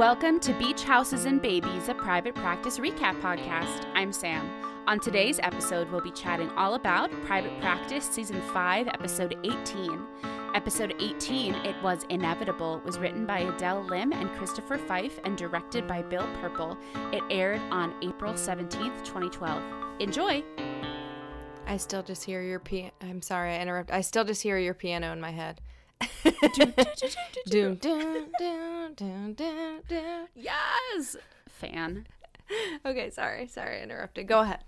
Welcome to Beach Houses and Babies, a private practice recap podcast. I'm Sam. On today's episode, we'll be chatting all about Private Practice Season 5, Episode 18. Episode 18, It Was Inevitable, was written by Adele Lim and Christopher Fife and directed by Bill Purple. It aired on April 17th, 2012. Enjoy! I still just hear your piano. I'm sorry, I interrupt. I still just hear your piano in my head. Yes! Fan. Okay, sorry, sorry, interrupted. Go ahead.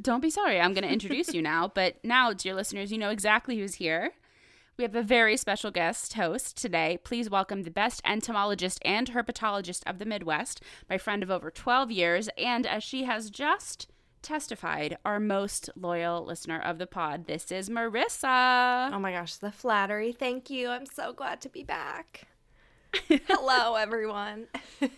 Don't be sorry. I'm going to introduce you now. But now, dear listeners, you know exactly who's here. We have a very special guest host today. Please welcome the best entomologist and herpetologist of the Midwest, my friend of over 12 years, and as she has just testified, our most loyal listener of the pod. This is Marissa. Oh my gosh, the flattery. Thank you. I'm so glad to be back. Hello, everyone.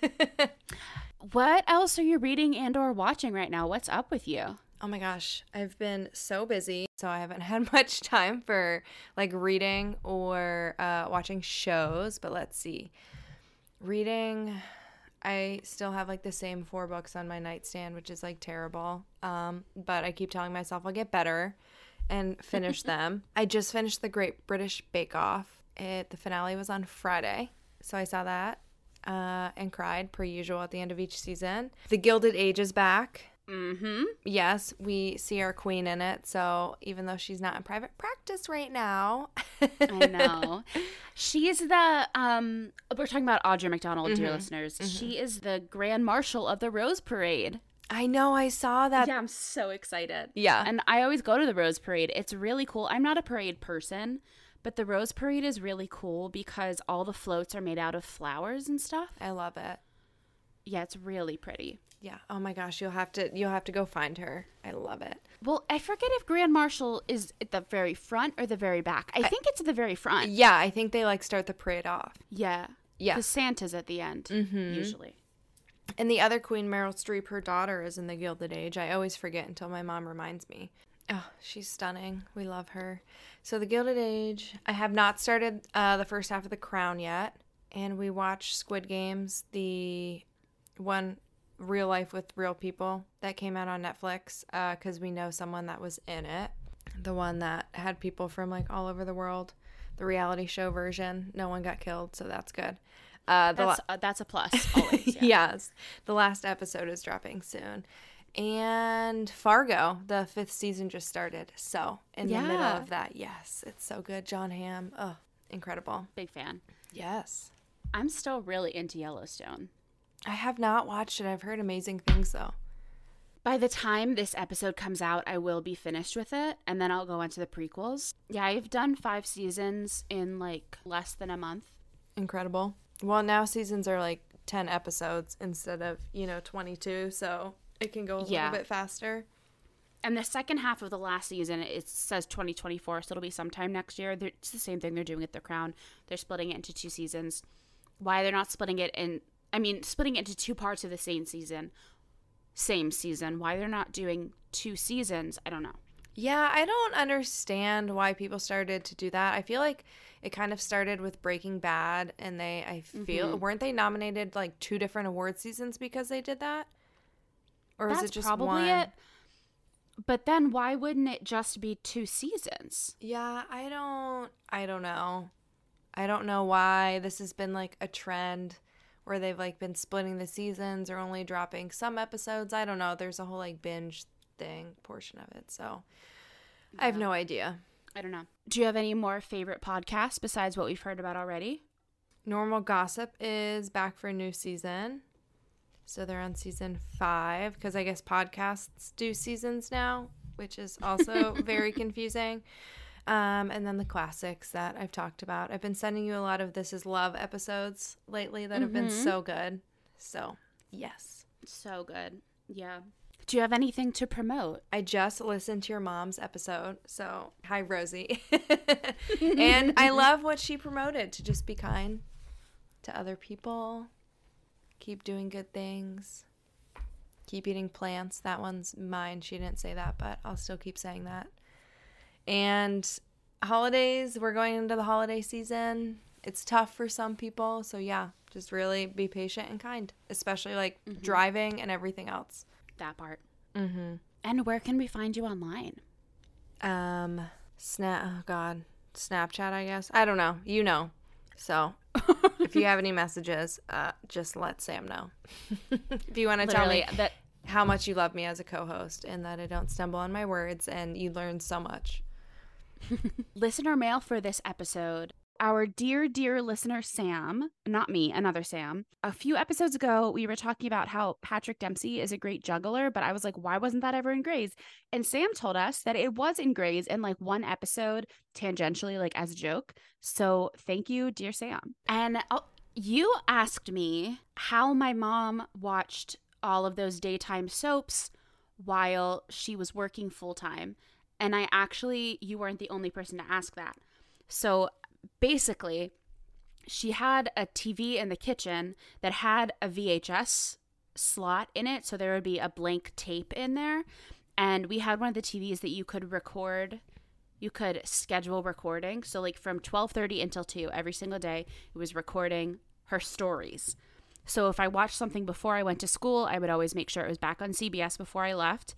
What else are you reading and or watching right now? What's up with you? Oh my gosh, I've been so busy, so I haven't had much time for like reading or uh, watching shows. But let's see. Reading, I still have like the same four books on my nightstand, which is like terrible. Um, but I keep telling myself I'll get better and finish them. I just finished the Great British Bake Off. It the finale was on Friday, so I saw that uh, and cried per usual at the end of each season. The Gilded Age is back. Mm-hmm. Yes, we see our queen in it. So even though she's not in private practice right now, I know. She is the um we're talking about Audra McDonald, dear listeners. She is the Grand Marshal of the Rose Parade. I know I saw that. yeah, I'm so excited. Yeah. And I always go to the Rose Parade. It's really cool. I'm not a parade person, but the Rose Parade is really cool because all the floats are made out of flowers and stuff. I love it. Yeah, it's really pretty. Yeah. Oh my gosh, you'll have to you'll have to go find her. I love it. Well, I forget if Grand Marshal is at the very front or the very back. I think it's at the very front. Yeah, I think they like start the parade off. Yeah. Yeah. The Santa's at the end, usually. And the other queen, Meryl Streep, her daughter is in the Gilded Age. I always forget until my mom reminds me. Oh, she's stunning. We love her. So the Gilded Age. I have not started uh, the first half of The Crown yet, and we watched Squid Games, the one real life with real people that came out on Netflix because we know someone that was in it. The one that had people from like all over the world. The reality show version. No one got killed, so that's good. Uh, the la- That's, uh, that's a plus, always. Yeah. yes. The last episode is dropping soon. And Fargo, the fifth season just started. So, in the middle of that, yes, it's so good. Jon Hamm. Oh, incredible. Big fan. Yes. I'm still really into Yellowstone. I have not watched it. I've heard amazing things, though. By the time this episode comes out, I will be finished with it, and then I'll go into the prequels. Yeah, I've done five seasons in like less than a month. Incredible. Well, now seasons are like 10 episodes instead of, you know, 22. So, it can go a Yeah. little bit faster. And the second half of the last season, it says 2024, so it'll be sometime next year. It's the same thing they're doing at The Crown. They're splitting it into two seasons. Why they're not splitting it in, I mean, splitting it into two parts of the same season, same season. Why they're not doing two seasons, I don't know. Yeah, I don't understand why people started to do that. I feel like it kind of started with Breaking Bad and they I feel Mm-hmm. weren't they nominated like two different award seasons because they did that? Or is it just probably one? it. But then why wouldn't it just be two seasons? Yeah, I don't I don't know. I don't know why this has been like a trend where they've like been splitting the seasons or only dropping some episodes. I don't know. There's a whole like binge thing portion of it. So I have no idea. I don't know. Do you have any more favorite podcasts besides what we've heard about already? Normal Gossip is back for a new season. So they're on season five because I guess podcasts do seasons now, which is also very confusing. Um, and then the classics that I've talked about. I've been sending you a lot of This Is Love episodes lately that have been so good. So, yes. So good. Yeah. Do you have anything to promote? I just listened to your mom's episode. So, hi, Rosie. and I love what she promoted to just be kind to other people, keep doing good things, keep eating plants. That one's mine. She didn't say that, but I'll still keep saying that. And holidays, we're going into the holiday season. it's tough for some people. So yeah, just really be patient and kind, especially like Mm-hmm. driving and everything else. That part. Mm-hmm. And where can we find you online? Um, snap. Oh God, Snapchat. I guess I don't know. You know. So if you have any messages, uh, just let Sam know. if you want to tell me that how much you love me as a co-host and that I don't stumble on my words and you learn so much. listener mail for this episode. Our dear, dear listener, Sam, not me, another Sam. A few episodes ago, we were talking about how Patrick Dempsey is a great juggler, but I was like, why wasn't that ever in Grey's? And Sam told us that it was in Grey's in like one episode, tangentially, like as a joke. So thank you, dear Sam. And uh, you asked me how my mom watched all of those daytime soaps while she was working full time. And I actually, you weren't the only person to ask that. So basically, she had a TV in the kitchen that had a VHS slot in it. So there would be a blank tape in there. And we had one of the TVs that you could record. You could schedule recording. So like from 12:30 until 2 every single day, it was recording her stories. So if I watched something before I went to school, I would always make sure it was back on CBS before I left.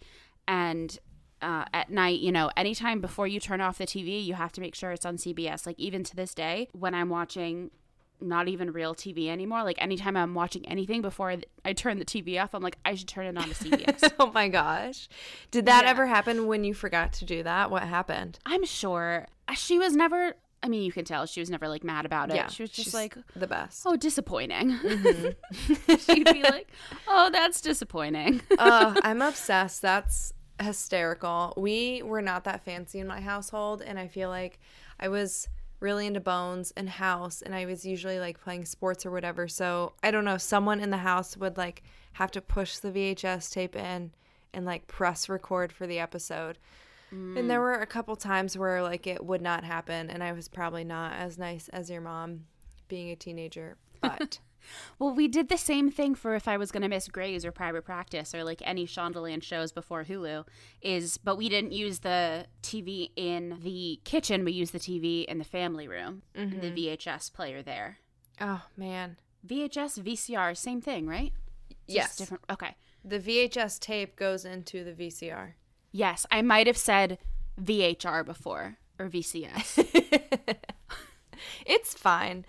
And uh, at night, you know, anytime before you turn off the TV, you have to make sure it's on CBS. Like even to this day, when I'm watching not even real TV anymore, like anytime I'm watching anything before I, I turn the TV off, I'm like, I should turn it on to CBS. oh my gosh. Did that Yeah. ever happen when you forgot to do that? What happened? I'm sure uh, she was never. I mean, you can tell she was never like mad about it. Yeah, she was just like, the best. "Oh, disappointing." She'd be like, "Oh, that's disappointing." uh, I'm obsessed. That's hysterical. We were not that fancy in my household, and I feel like I was really into Bones and House, and I was usually like playing sports or whatever. So I don't know. Someone in the house would like have to push the VHS tape in and like press record for the episode. And there mm. were a couple times where like it would not happen, and I was probably not as nice as your mom, being a teenager. But Well, we did the same thing for if I was going to miss Grey's or Private Practice or like any Shondaland shows before Hulu is but we didn't use the TV in the kitchen, we used the TV in the family room and the mm-hmm. VHS player there. oh man, VHS, VCR, same thing, right? Just yes, different. Okay. the VHS tape goes into the VCR. Yes, I might have said VHR before or VCS. It's fine.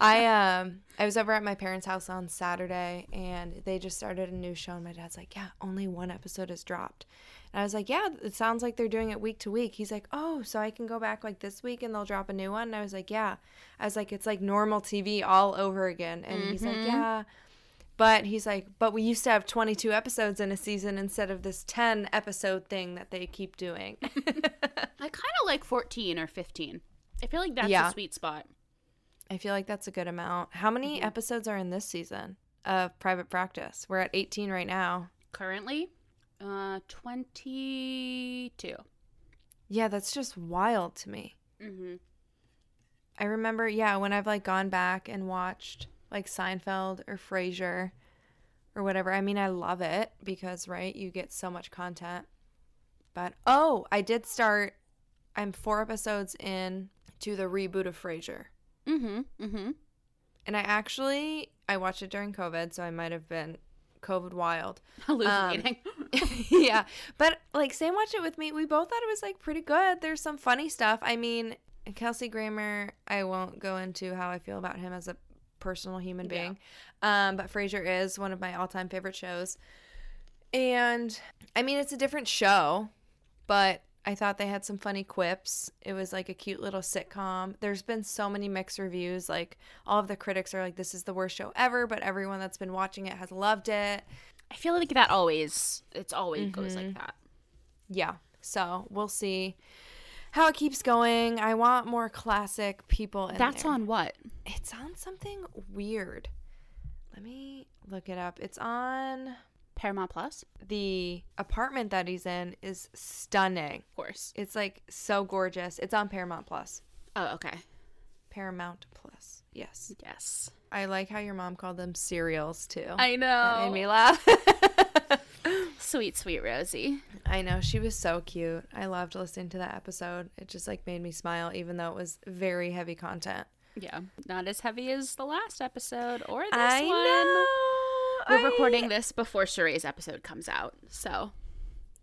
I um I was over at my parents' house on Saturday and they just started a new show and my dad's like, "Yeah, only one episode has dropped." And I was like, "Yeah, it sounds like they're doing it week to week." He's like, "Oh, so I can go back like this week and they'll drop a new one?" And I was like, "Yeah." I was like, "It's like normal TV all over again." And he's like, "Yeah." But he's like, "But we used to have 22 episodes in a season instead of this 10 episode thing that they keep doing." I kind of like 14 or 15. I feel like that's Yeah. a sweet spot. I feel like that's a good amount. How many episodes are in this season of Private Practice? We're at 18 right now. Currently, uh 22. Yeah, that's just wild to me. Mhm. I remember, yeah, when I've like gone back and watched like Seinfeld or Frasier or whatever. I mean, I love it because, right, you get so much content. But oh, I did start, I'm four episodes in to the reboot of Frasier. Mhm. Mm-hmm. And I actually, I watched it during COVID, so I might have been COVID wild. Hallucinating. yeah. But like Sam watched it with me. We both thought it was like pretty good. There's some funny stuff. I mean, Kelsey Grammer, I won't go into how I feel about him as a personal human Yeah. being. Um, but Frasier is one of my all time favorite shows. And I mean, it's a different show, but I thought they had some funny quips. It was like a cute little sitcom. There's been so many mixed reviews. Like, all of the critics are like, this is the worst show ever, but everyone that's been watching it has loved it. I feel like that always it's always goes Mm-hmm. like that. yeah so we'll see how it keeps going i want more classic people in That's there. on what? it's on something weird let me look it up it's on Paramount Plus? the apartment that he's in is stunning Of course. it's like so gorgeous it's on paramount plus Oh, okay. paramount plus yes Yes. i like how your mom called them cereals too I know. that made me laugh Sweet, sweet Rosie. I know she was so cute. I loved listening to that episode. It just like made me smile, even though it was very heavy content. Yeah, not as heavy as the last episode or this I one. know. We're I- recording this before Sheree's episode comes out, so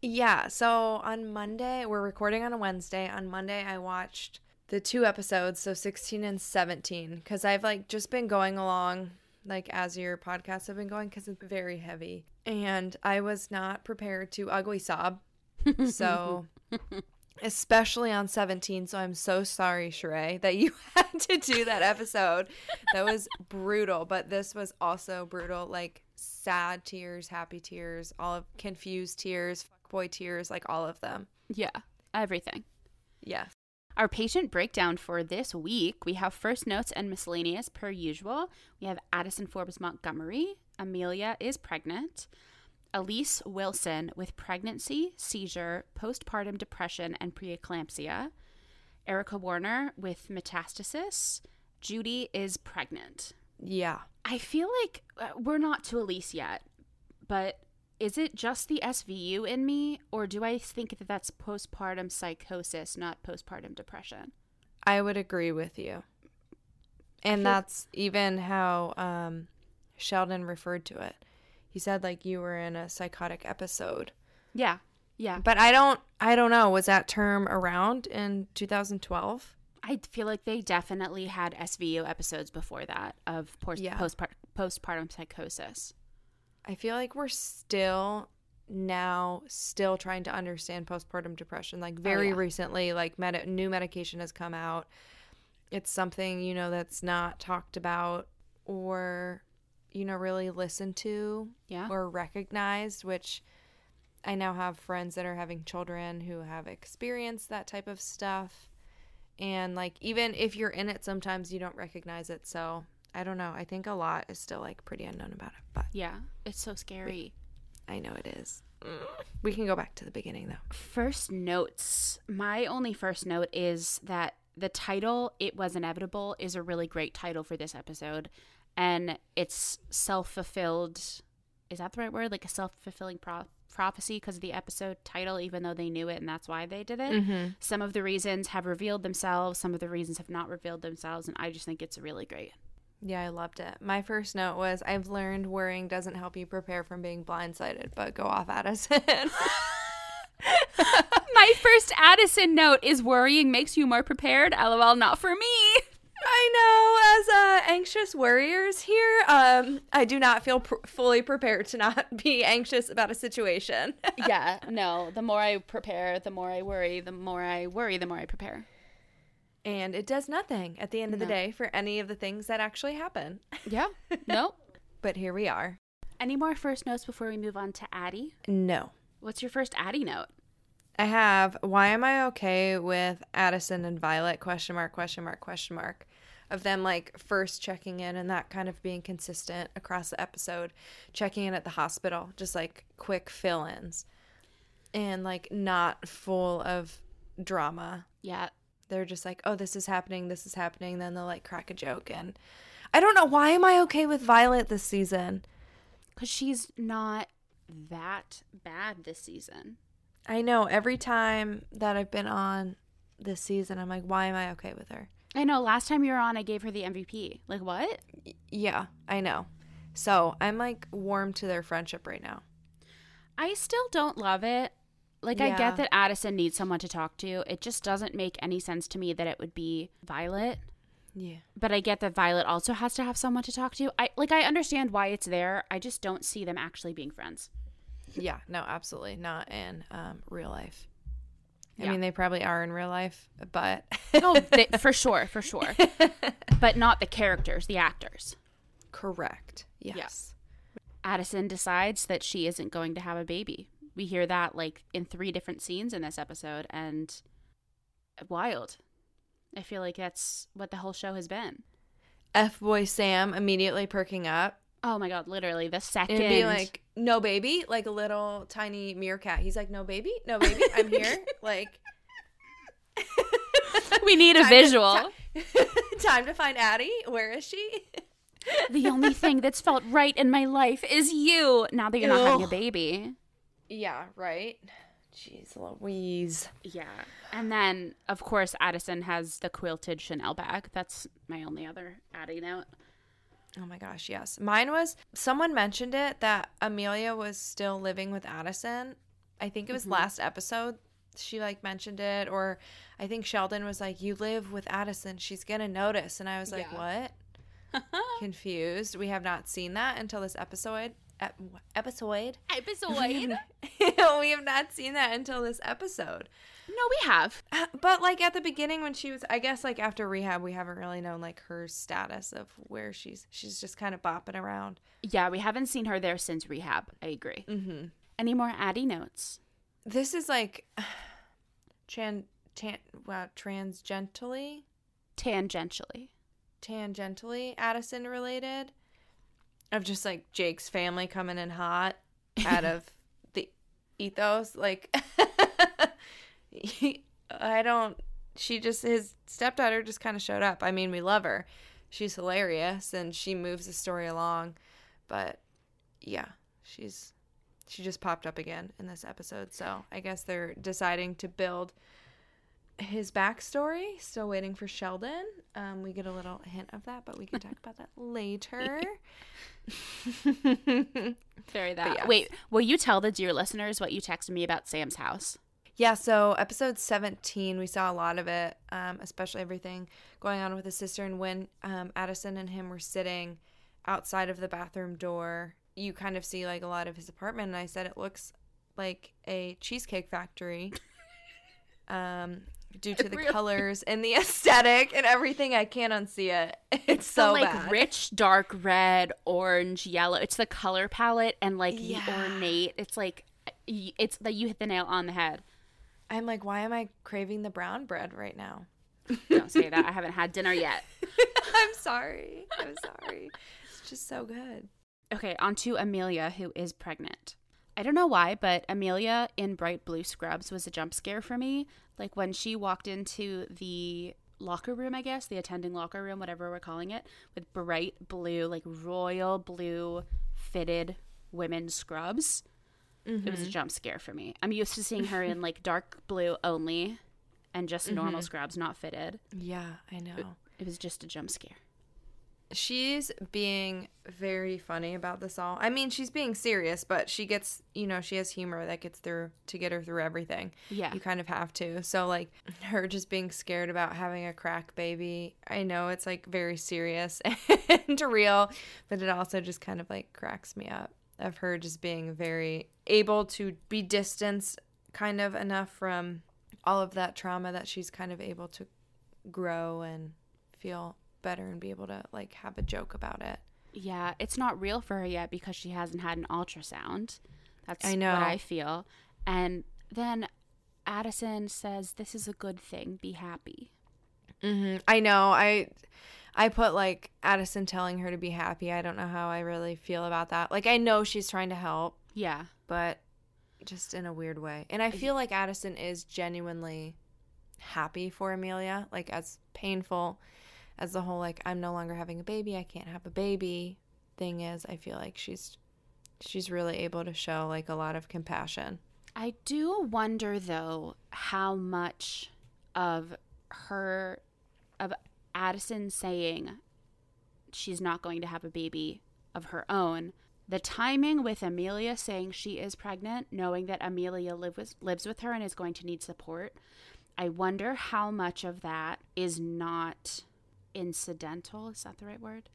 Yeah. So on Monday, we're recording on a Wednesday. On Monday, I watched the two episodes, so 16 and 17, because I've like just been going along like as your podcasts have been going because it's very heavy. And I was not prepared to ugly sob. So especially on 17. So I'm so sorry, Sheree, that you had to do that episode. that was brutal. But this was also brutal. Like sad tears, happy tears, all of confused tears, fuckboy tears, like all of them. yeah, everything. Yes. Our patient breakdown for this week we have first notes and miscellaneous per usual. We have Addison Forbes Montgomery. Amelia is pregnant. Elise Wilson with pregnancy, seizure, postpartum depression, and preeclampsia. Erica Warner with metastasis. Judy is pregnant. Yeah. I feel like uh, we're not to Elise yet, but is it just the SVU in me, or do I think that that's postpartum psychosis, not postpartum depression? I would agree with you. And that's even how um, Sheldon referred to it. He said like you were in a psychotic episode. Yeah, yeah. But I don't I don't know, was that term around in 2012? I feel like they definitely had SVU episodes before that of post- Yeah. postpart- postpartum psychosis. I feel like we're still now still trying to understand postpartum depression. Like oh, very yeah. recently, like med- new medication has come out. It's something you know that's not talked about or you know really listened to Yeah. or recognized. Which I now have friends that are having children who have experienced that type of stuff. And like even if you're in it, sometimes you don't recognize it. So I don't know. I think a lot is still like pretty unknown about it, but. Yeah, it's so scary. I know it is. We can go back to the beginning though. First notes. My only first note is that the title, It Was Inevitable, is a really great title for this episode. And it's self fulfilled. Is that the right word? Like a self fulfilling pro- prophecy because of the episode title, even though they knew it and that's why they did it. Mm-hmm. Some of the reasons have revealed themselves, some of the reasons have not revealed themselves. And I just think it's really great. Yeah, I loved it. My first note was I've learned worrying doesn't help you prepare from being blindsided, but go off Addison. My first Addison note is worrying makes you more prepared. LOL, not for me. I know, as uh, anxious worriers here, um, I do not feel pr- fully prepared to not be anxious about a situation. yeah, no. The more I prepare, the more I worry. The more I worry, the more I prepare. and it does nothing at the end of the day for any of the things that actually happen. Yeah. No. But here we are. Any more first notes before we move on to Addie? No. What's your first Addie note? I have why am I okay with Addison and Violet question mark question mark question mark of them like first checking in and that kind of being consistent across the episode checking in at the hospital just like quick fill-ins. And like not full of drama. Yeah. they're just like oh this is happening this is happening then they'll like crack a joke. And I don't know why am I okay with Violet this season? Because she's not that bad this season. I know every time that I've been on this season I'm like why am I okay with her I know. Last time you were on, I gave her the MVP. Like, what? Yeah, I know. So I'm like warm to their friendship right now. I still don't love it. Like, I get that Addison needs someone to talk to. It just doesn't make any sense to me that it would be Violet. Yeah. But I get that Violet also has to have someone to talk to. I like I understand why it's there. I just don't see them actually being friends. Yeah, no, absolutely not in um, real life. I Yeah. mean, they probably are in real life, but Oh, they, for sure, for sure. But not the characters, the actors. correct. Yes. Addison decides that she isn't going to have a baby. We hear that like in three different scenes in this episode and wild. I feel like that's what the whole show has been. F boy Sam immediately perking up Oh my god, literally the second and being like, "No baby," like a little tiny meerkat. He's like, "No baby, no baby, I'm here." like, we need a Time to- visual. time to find Addie. Where is she? the only thing that's felt right in my life is you. Now that you're not having a baby. Yeah, right. Jeez Louise. Yeah. And then, of course, Addison has the quilted Chanel bag. That's my only other Addie note. Oh my gosh, yes. Mine was someone mentioned it that Amelia was still living with Addison. I think it was mm-hmm. last episode she like mentioned it or I think Sheldon was like you live with Addison, she's going to notice and I was like, Yeah. "What?" Confused. We have not seen that until this episode. Ep- episode. Episode. we have not seen that until this episode. no, we have. Uh, But like at the beginning when she was I guess like after rehab we haven't really known like her status of where she's she's just kind of bopping around. Yeah, we haven't seen her there since rehab. I agree. Mhm. Any more Addie notes? This is like tran tan wow, transgently Tangentially. tangentially Addison related of just like Jake's family coming in hot out of the ethos like he- I don't she just his stepdaughter just kind of showed up. I mean, we love her. She's hilarious and she moves the story along, but yeah, she's she just popped up again in this episode. So, I guess they're deciding to build his backstory. Still waiting for Sheldon. Um, we get a little hint of that, but we can talk about that later. Very that. yes. Wait, will you tell the dear listeners what you texted me about Sam's house? yeah, so episode 17, we saw a lot of it, um, especially everything going on with his sister. And when um, Addison and him were sitting outside of the bathroom door, you kind of see like a lot of his apartment. And I said it looks like a cheesecake factory. Um, due to the really- colors and the aesthetic and everything, I can't unsee it. It's, so the, like bad. rich dark red, orange, yellow. It's the color palette and like Yeah. the ornate. It's like it's that you hit the nail on the head. I'm like, why am I craving the brown bread right now? Don't say that. I haven't had dinner yet. I'm sorry. I'm sorry. It's just so good. Okay, on to Amelia, who is pregnant. I don't know why, but Amelia in bright blue scrubs was a jump scare for me. Like when she walked into the locker room, I guess, the attending locker room, whatever we're calling it, with bright blue, like royal blue fitted women's scrubs. It was a mm-hmm. jump scare for me. I'm used to seeing her in like dark blue only and just normal mm-hmm. scrubs, not fitted. Yeah, I know. It was just a jump scare. She's being very funny about this all. I mean, she's being serious, but she gets, you know, she has humor that gets through to get her through everything. Yeah. You kind of have to. So, like, her just being scared about having a crack baby, I know it's like very serious and real, but it also just kind of like cracks me up of her just being very able to be distanced kind of enough from all of that trauma that she's kind of able to grow and feel better and be able to like have a joke about it. Yeah, it's not real for her yet because she hasn't had an ultrasound. That's I know. what I feel. And then Addison says, This is a good thing. Be happy. hmm I know. I I put like Addison telling her to be happy. I don't know how I really feel about that. Like I know she's trying to help, Yeah. but just in a weird way. And I feel like Addison is genuinely happy for Amelia, like as painful as the whole like I'm no longer having a baby, I can't have a baby thing is. I feel like she's she's really able to show like a lot of compassion. I do wonder, though, how much of her, of Addison saying she's not going to have a baby of her own, the timing with Amelia saying she is pregnant, knowing that Amelia live with, lives with her and is going to need support, I wonder how much of that is not incidental. Is that the right word?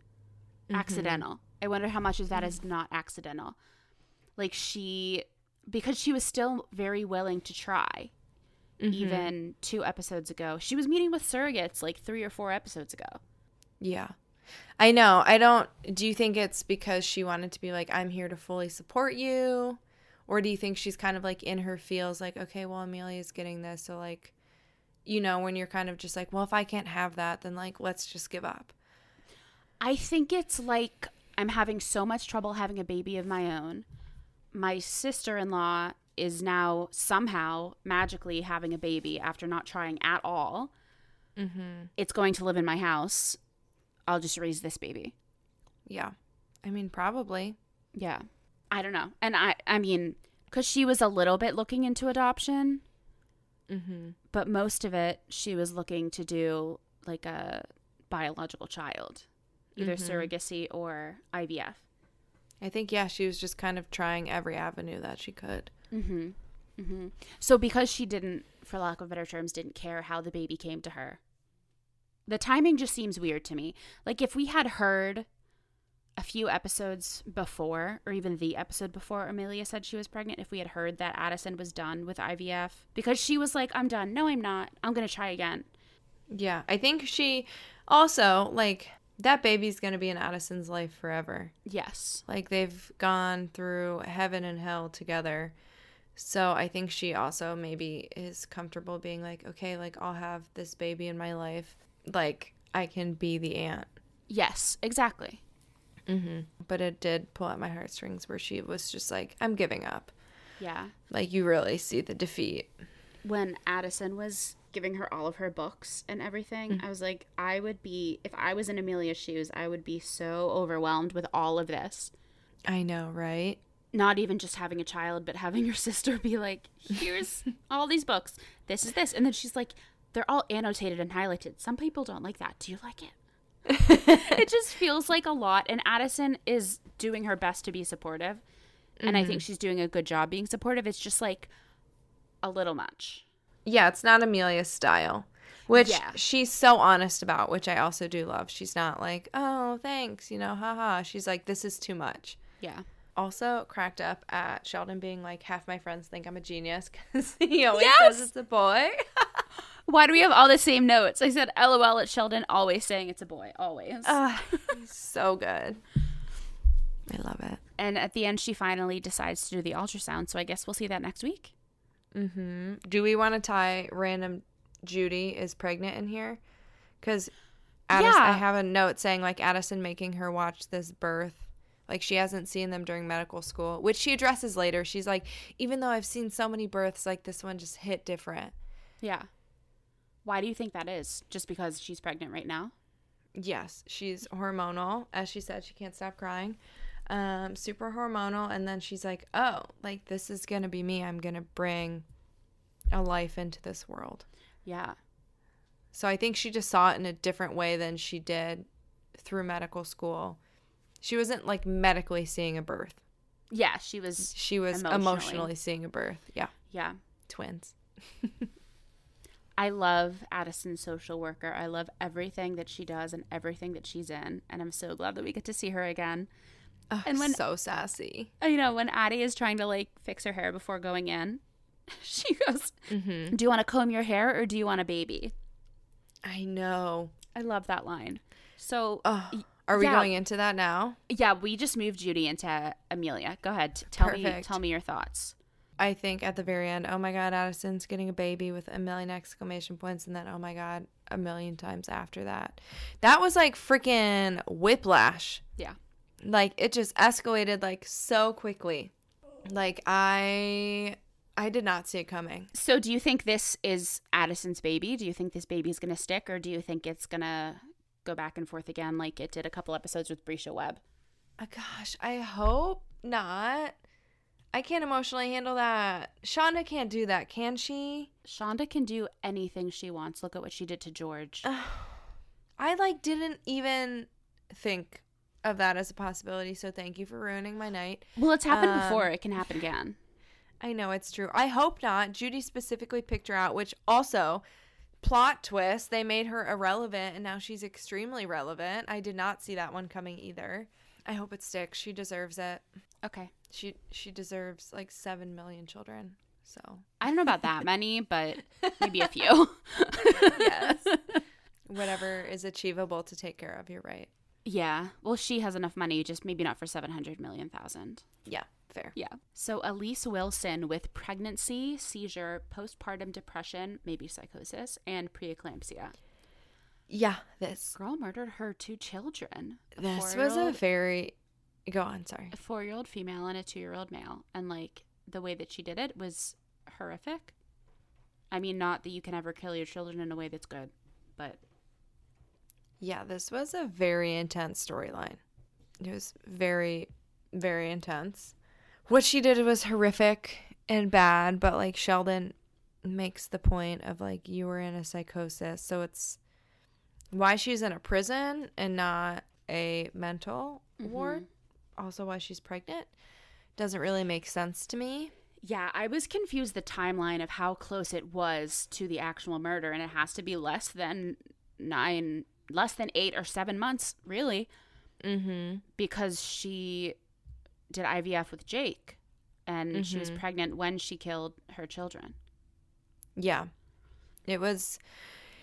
Mm-hmm. Accidental. I wonder how much of that is mm-hmm. not accidental. Like she, because she was still very willing to try, mm-hmm. even two episodes ago. She was meeting with surrogates like three or four episodes ago. Yeah. I know. I don't do you think it's because she wanted to be like I'm here to fully support you or do you think she's kind of like in her feels like okay, well Amelia's getting this so like you know when you're kind of just like well if I can't have that then like let's just give up. I think it's like I'm having so much trouble having a baby of my own. My sister in law is now somehow magically having a baby after not trying at all. Mhm. It's going to live in my house. I'll just raise this baby. Yeah. I mean probably. Yeah. I don't know. And I I mean, Because she was a little bit looking into adoption, Mm-hmm. but most of it she was looking to do like a biological child, either Mhm. surrogacy or IVF. I think yeah, she was just kind of trying every avenue that she could. Mm-hmm. Mm-hmm. So because she didn't, for lack of better terms, didn't care how the baby came to her, the timing just seems weird to me. Like if we had heard a few episodes before, or even the episode before Amelia said she was pregnant, if we had heard that Addison was done with IVF, because she was like, I'm done. No, I'm not. I'm going to try again. Yeah, I think she also like that baby's gonna be in Addison's life forever. Yes. Like they've gone through heaven and hell together. So I think she also maybe is comfortable being like, okay, like I'll have this baby in my life. Like I can be the aunt. Yes, exactly. Mm-hmm. But it did pull at my heartstrings where she was just like, I'm giving up. Yeah. Like you really see the defeat. when Addison was giving her all of her books and everything, I was like, I would be, if I was in Amelia's shoes, I would be so overwhelmed with all of this. I know, right? Not even just having a child, but having your sister be like, here's all these books. This is this. And then she's like, they're all annotated and highlighted. Some people don't like that. Do you like it? it just feels like a lot. And Addison is doing her best to be supportive. And I think mm-hmm. she's doing a good job being supportive. It's just like a little much. Yeah, it's not Amelia's style, which Yeah. she's so honest about, which I also do love. She's not like, oh, thanks, you know, haha. She's like, this is too much. Yeah. Also, cracked up at Sheldon being like, half my friends think I'm a genius because he always Yes! says it's a boy. Why do we have all the same notes? I said LOL at Sheldon, always saying it's a boy, always. He's so good. I love it. and at the end, she finally decides to do the ultrasound. So I guess we'll see that next week. Mm-hmm. Do we want to tie random Judy is pregnant in here? Because Addison, I have a note saying like Addison making her watch this birth. Like she hasn't seen them during medical school, which she addresses later. She's like, even though I've seen so many births, like this one just hit different. Yeah. Why do you think that is? Just because she's pregnant right now? Yes, she's hormonal. As she said, she can't stop crying. Um, super hormonal. And then she's like, oh, like this is going to be me. I'm going to bring a life into this world. Yeah. So I think she just saw it in a different way than she did through medical school. She wasn't like medically seeing a birth. Yeah, she was. She was Emotionally. emotionally, seeing a birth. Yeah, Yeah. twins. I love Addison's social worker. I love everything that she does and everything that she's in. And I'm so glad that we get to see her again. Oh, And when- so sassy. Uh, You know, when Addie is trying to like fix her hair before going in, she goes, Mm-hmm. Do you want to comb your hair or do you want a baby? I know. I love that line. So, Oh, are we yeah. going into that now? yeah, we just moved Judy into Amelia. Go ahead. T- Tell me tell me your thoughts. I think at the very end, oh my God, Addison's getting a baby with a million exclamation points, and then oh my God, a million times after that. That was like freaking whiplash. Yeah. Like it just escalated like so quickly. Like I I did not see it coming. So, do you think this is Addison's baby? Do you think this baby is going to stick or do you think it's going to go back and forth again like it did a couple episodes with Brisha Webb? Oh, gosh, I hope not. I can't emotionally handle that. Shonda can't do that, can she? Shonda can do anything she wants. Look at what she did to George. I like didn't even think of that as a possibility, so thank you for ruining my night. Well, it's happened Um, before. It can happen again. I know it's true. I hope not. Judy specifically picked her out, which also plot twist, they made her irrelevant and now she's extremely relevant. I did not see that one coming either. I hope it sticks. She deserves it. Okay. She she deserves like 7 million children. So, I don't know about that many, but maybe a few. yes. Whatever is achievable to take care of, you're right. yeah. Well, she has enough money, just maybe not for 700 million thousand. Yeah, fair. Yeah. So Elise Wilson with pregnancy, seizure, postpartum depression, maybe psychosis, and preeclampsia. Yeah, this Girl murdered her two children. this was a very Go on, sorry. a four year old female and a two year old male. And like the way that she did it was horrific. I mean, not that you can ever kill your children in a way that's good, but Yeah, this was a very intense storyline. It was very, very intense. what she did was horrific and bad, but like Sheldon makes the point of like you were in a psychosis. So it's why she's in a prison and not a mental mm-hmm. ward. Also why she's pregnant doesn't really make sense to me. Yeah, I was confused the timeline of how close it was to the actual murder, and it has to be less than nine, less than eight or seven months, really, Mm-hmm. because she did IVF with Jake, and she was Mhm. pregnant when she killed her children. Yeah. It was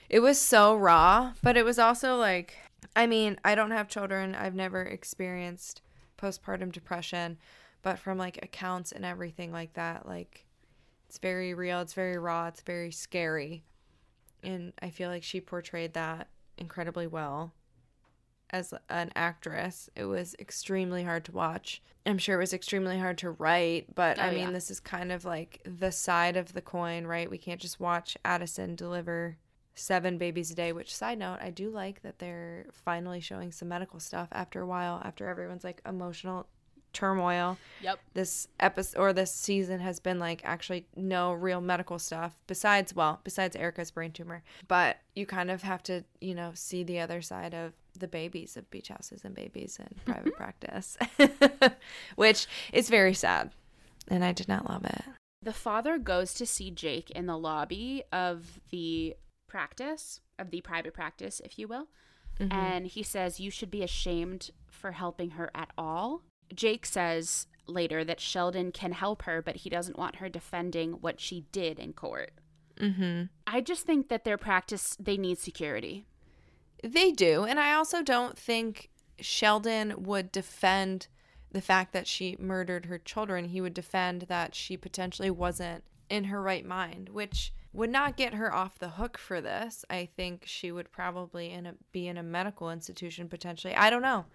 it was so raw, but it was also like I mean, I don't have children. I've never experienced postpartum depression, but from like accounts and everything like that, like it's very real, it's very raw, it's very scary. And I feel like she portrayed that incredibly well as an actress. It was extremely hard to watch. I'm sure it was extremely hard to write, but Oh, I mean, yeah. this is kind of like the side of the coin, right? We can't just watch Addison deliver seven babies a day, which side note, I do like that they're finally showing some medical stuff after a while, after everyone's like emotional turmoil. Yep. this episode or this season has been like actually no real medical stuff besides well besides erica's brain tumor. But you kind of have to you know see the other side of the babies of beach houses and babies and private practice which is very sad and i did not love it. The father goes to see Jake in the lobby of the practice, of the private practice, if you will. Mm-hmm. And he says, You should be ashamed for helping her at all. Jake says later that Sheldon can help her, but he doesn't want her defending what she did in court. mm-hmm I just think that their practice, they need security. They do. And I also don't think Sheldon would defend the fact that she murdered her children. He would defend that she potentially wasn't in her right mind, which would not get her off the hook for this. I think she would probably in a, be in a medical institution potentially. I don't know.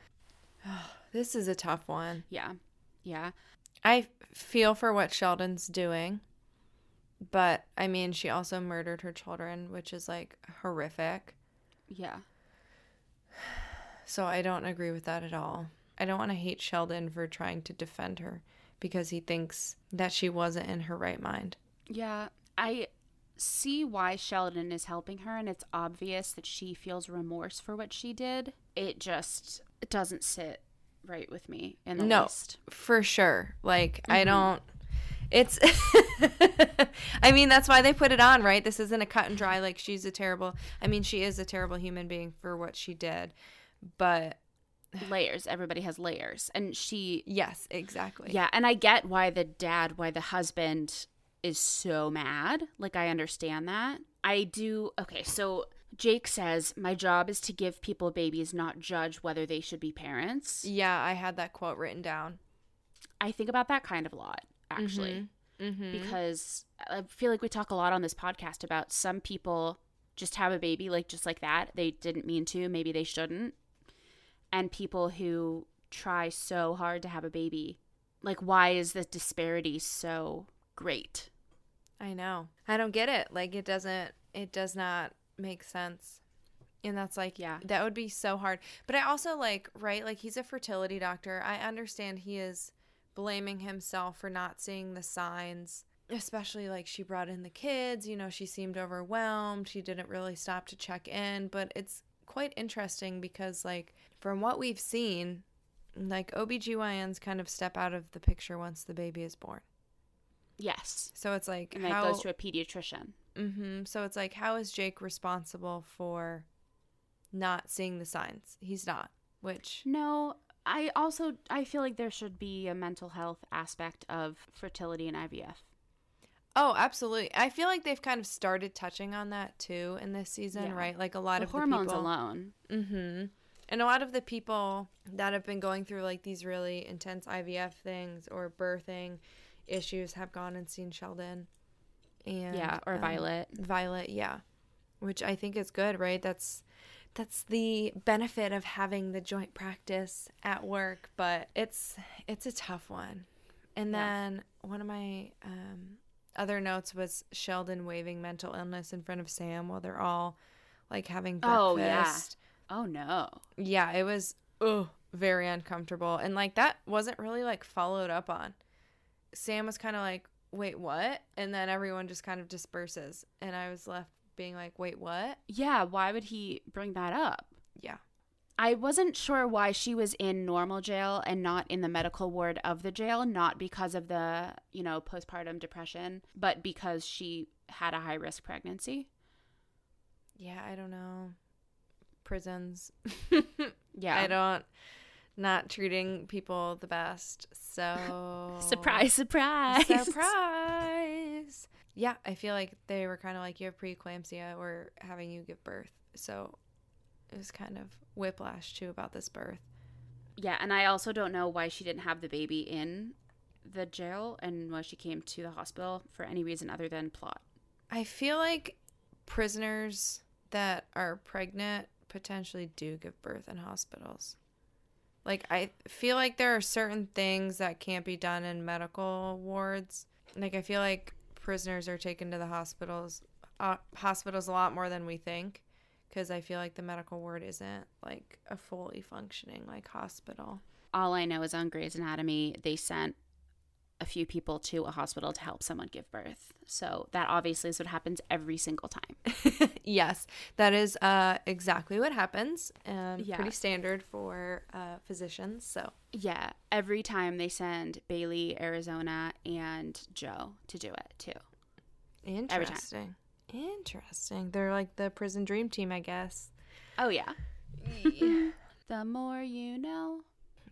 this is a tough one. Yeah. Yeah. I feel for what Sheldon's doing. But I mean, she also murdered her children, which is like horrific. Yeah. So I don't agree with that at all. I don't want to hate Sheldon for trying to defend her because he thinks that she wasn't in her right mind. Yeah. I see why Sheldon is helping her, and it's obvious that she feels remorse for what she did. It just it doesn't sit right with me in the No. least. For sure. Like, I Mhm. don't. It's. I mean, that's why they put it on, right? This isn't a cut and dry, like, she's a terrible. I mean, she is a terrible human being for what she did. But Layers. Everybody has layers. And she yes, exactly. Yeah, and I get why the dad, why the husband is so mad. Like, I understand that. I do. Okay, so Jake says, My job is to give people babies, not judge whether they should be parents. Yeah, I had that quote written down. I think about that kind of a lot, actually, Mm-hmm. because I feel like we talk a lot on this podcast about some people just have a baby, like, just like that. They didn't mean to, maybe they shouldn't. And people who try so hard to have a baby. Like, why is the disparity so great? I know. I don't get it. Like it doesn't it does not make sense. And that's like Yeah. that would be so hard. But I also like, right? Like he's a fertility doctor. I understand he is blaming himself for not seeing the signs. Especially like she brought in the kids, you know, she seemed overwhelmed. She didn't really stop to check in, but it's quite interesting because like from what we've seen, like OBGYNs kind of step out of the picture once the baby is born. Yes. So it's like And how it goes to a pediatrician. Mm-hmm. So it's like, how is Jake responsible for not seeing the signs? He's not. Which No, I also I feel like there should be a mental health aspect of fertility and IVF. oh, absolutely. I feel like they've kind of started touching on that too in this season, Yeah. right? Like a lot The of hormones people, alone. Mm-hmm. And a lot of the people that have been going through like these really intense IVF things or birthing issues have gone and seen Sheldon. And yeah, or um, Violet. Violet, yeah. Which I think is good, right? That's that's the benefit of having the joint practice at work, but it's it's a tough one. And Yeah. then one of my um, other notes was Sheldon waving mental illness in front of Sam while they're all like having breakfast. Oh, yeah. Oh no. Yeah, it was ugh, very uncomfortable. And like that wasn't really like followed up on. Sam was kind of like, wait, what? And then everyone just kind of disperses. And I was left being like, wait, what? Yeah, why would he bring that up? Yeah. I wasn't sure why she was in normal jail and not in the medical ward of the jail, not because of the, you know, postpartum depression, but because she had a high risk pregnancy. Yeah, I don't know. Prisons. Yeah. I don't, not treating people the best. So, Surprise, surprise. Surprise. Yeah, I feel like they were kind of like, you have preeclampsia, we're having you give birth. So it was kind of whiplash too about this birth. Yeah, and I also don't know why she didn't have the baby in the jail and why she came to the hospital for any reason other than plot. I feel like prisoners that are pregnant potentially do give birth in hospitals. Like I feel like there are certain things that can't be done in medical wards. Like I feel like prisoners are taken to the hospitals uh, hospitals a lot more than we think because I feel like the medical ward isn't like a fully functioning like hospital. All I know is on Grey's Anatomy, they sent a few people to a hospital to help someone give birth. So that obviously is what happens every single time. yes, that is uh, exactly what happens, and Yeah. pretty standard for uh, physicians. So Yeah, every time they send Bailey, Arizona, and Joe to do it too. interesting, interesting. They're like the prison dream team, I guess. Oh, yeah. The more you know.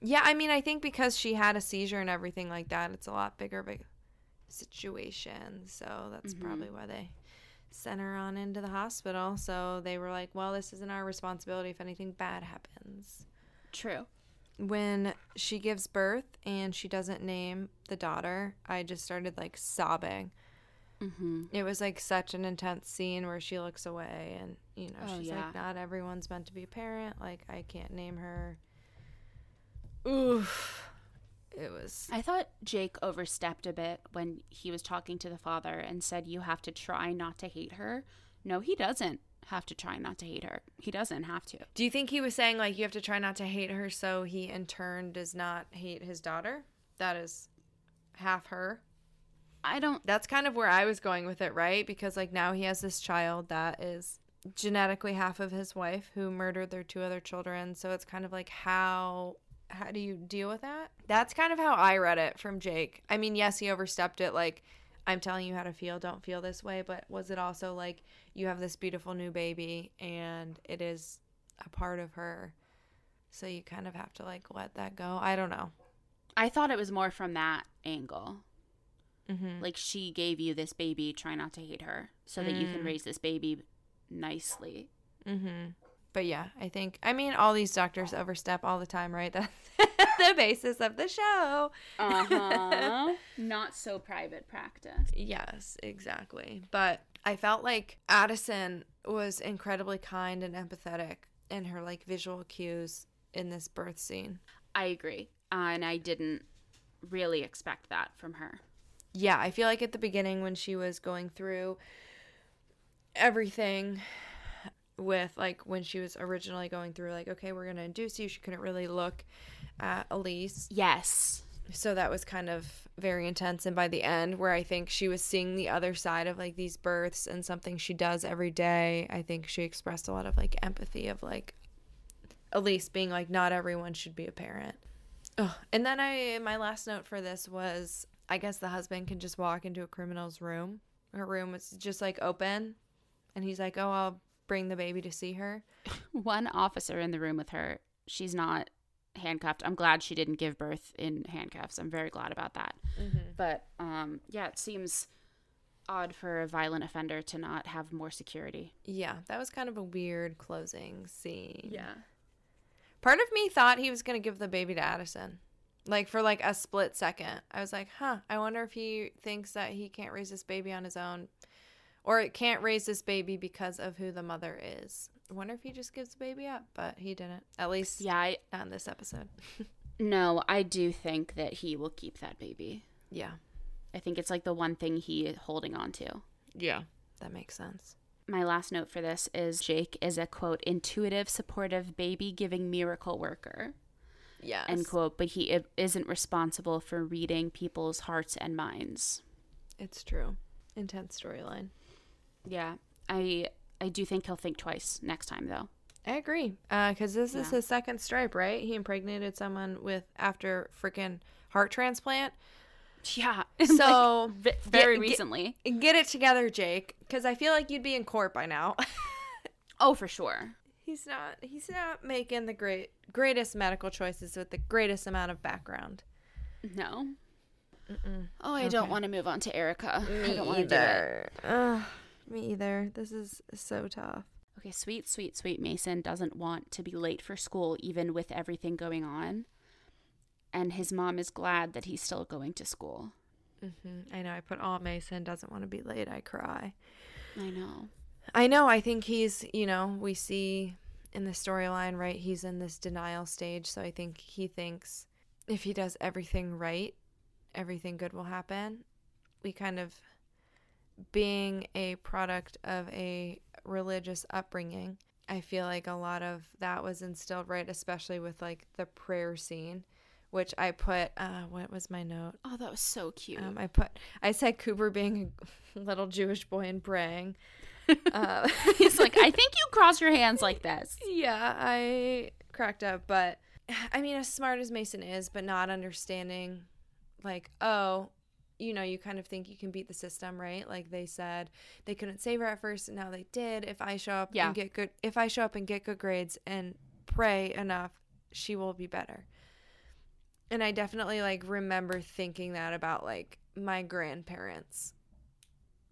Yeah, I mean, I think because she had a seizure and everything like that, it's a lot bigger of a situation. So that's Mhm. probably why they sent her on into the hospital. So they were like, well, this isn't our responsibility if anything bad happens. True. When she gives birth and she doesn't name the daughter, I just started like sobbing. Mm-hmm. It was like such an intense scene where she looks away and, you know, Oh, she's yeah. like, not everyone's meant to be a parent. Like, I can't name her. Oof. It was. I thought Jake overstepped a bit when he was talking to the father and said, You have to try not to hate her. No, he doesn't have to try not to hate her. He doesn't have to. Do you think he was saying, like, you have to try not to hate her so he in turn does not hate his daughter? That is half her. I don't. That's kind of where I was going with it, right? Because, like, now he has this child that is genetically half of his wife who murdered their two other children. So it's kind of like, how. How do you deal with that? That's kind of how I read it from Jake. I mean, yes, he overstepped it. Like, I'm telling you how to feel. Don't feel this way. But was it also like you have this beautiful new baby and it is a part of her? So you kind of have to like let that go. I don't know. I thought it was more from that angle. Mm-hmm. Like, she gave you this baby, try not to hate her so that you can Mm. raise this baby nicely. Mm-hmm. But yeah, I think I mean all these doctors overstep all the time, right? That's the basis of the show. Uh huh. Not so private practice. Yes, exactly. But I felt like Addison was incredibly kind and empathetic in her like visual cues in this birth scene. I agree. and I didn't really expect that from her. Yeah, I feel like at the beginning when she was going through everything with like when she was originally going through like okay, we're going to induce you, she couldn't really look at Elise. Yes. So that was kind of very intense and by the end where I think she was seeing the other side of like these births and something she does every day, I think she expressed a lot of like empathy of like Elise being like not everyone should be a parent. Oh, and then I my last note for this was I guess the husband can just walk into a criminal's room. Her room was just like open and he's like, "Oh, I'll bring the baby to see her." One officer in the room with her. She's not handcuffed. I'm glad she didn't give birth in handcuffs. I'm very glad about that. But um, yeah, it seems odd for a violent offender to not have more security. Yeah, that was kind of a weird closing scene. Yeah. Part of me thought he was going to give the baby to Addison. Like for like a split second. I was like, "Huh, I wonder if he thinks that he can't raise this baby on his own or it can't raise this baby because of who the mother is." I wonder if he just gives the baby up, but he didn't. At least Yeah, I, not in this episode. no, I do think that he will keep that baby. Yeah. I think it's like the one thing he is holding on to. Yeah. That makes sense. My last note for this is Jake is a quote intuitive, supportive, baby giving miracle worker. Yes. end quote, but he isn't responsible for reading people's hearts and minds. It's true. Intense storyline. Yeah. I I do think he'll think twice next time though. I agree. Uh, because this is his second stripe, right? He impregnated someone with after freaking heart transplant. Yeah. So v- very get- recently. get it together, Jake. Because I feel like you'd be in court by now. oh, for sure. he's not. He's not making the great greatest medical choices with the greatest amount of background. No. Oh, I don't want to move on to Erica. I don't want to do it. Ugh, me either. This is so tough. Okay, sweet, sweet, sweet Mason doesn't want to be late for school, even with everything going on. And his mom is glad that he's still going to school. Mm-hmm. I know. I put all Mason doesn't want to be late. I cry. I know. I know. I think he's, you know, we see in the storyline, right? He's in this denial stage. So I think he thinks if he does everything right, everything good will happen. We kind of, being a product of a religious upbringing, I feel like a lot of that was instilled, right? Especially with like the prayer scene, which I put, uh, what was my note? Oh, that was so cute. Um, I put I said Cooper being a little Jewish boy and praying. Uh, he's like, I think you cross your hands like this. yeah, I cracked up, but I mean, as smart as Mason is, but not understanding, like, oh, you know, you kind of think you can beat the system, right? Like they said they couldn't save her at first, and now they did. If I show up Yeah. and get good, if I show up and get good grades and pray enough, she will be better. And I definitely like remember thinking that about like my grandparents,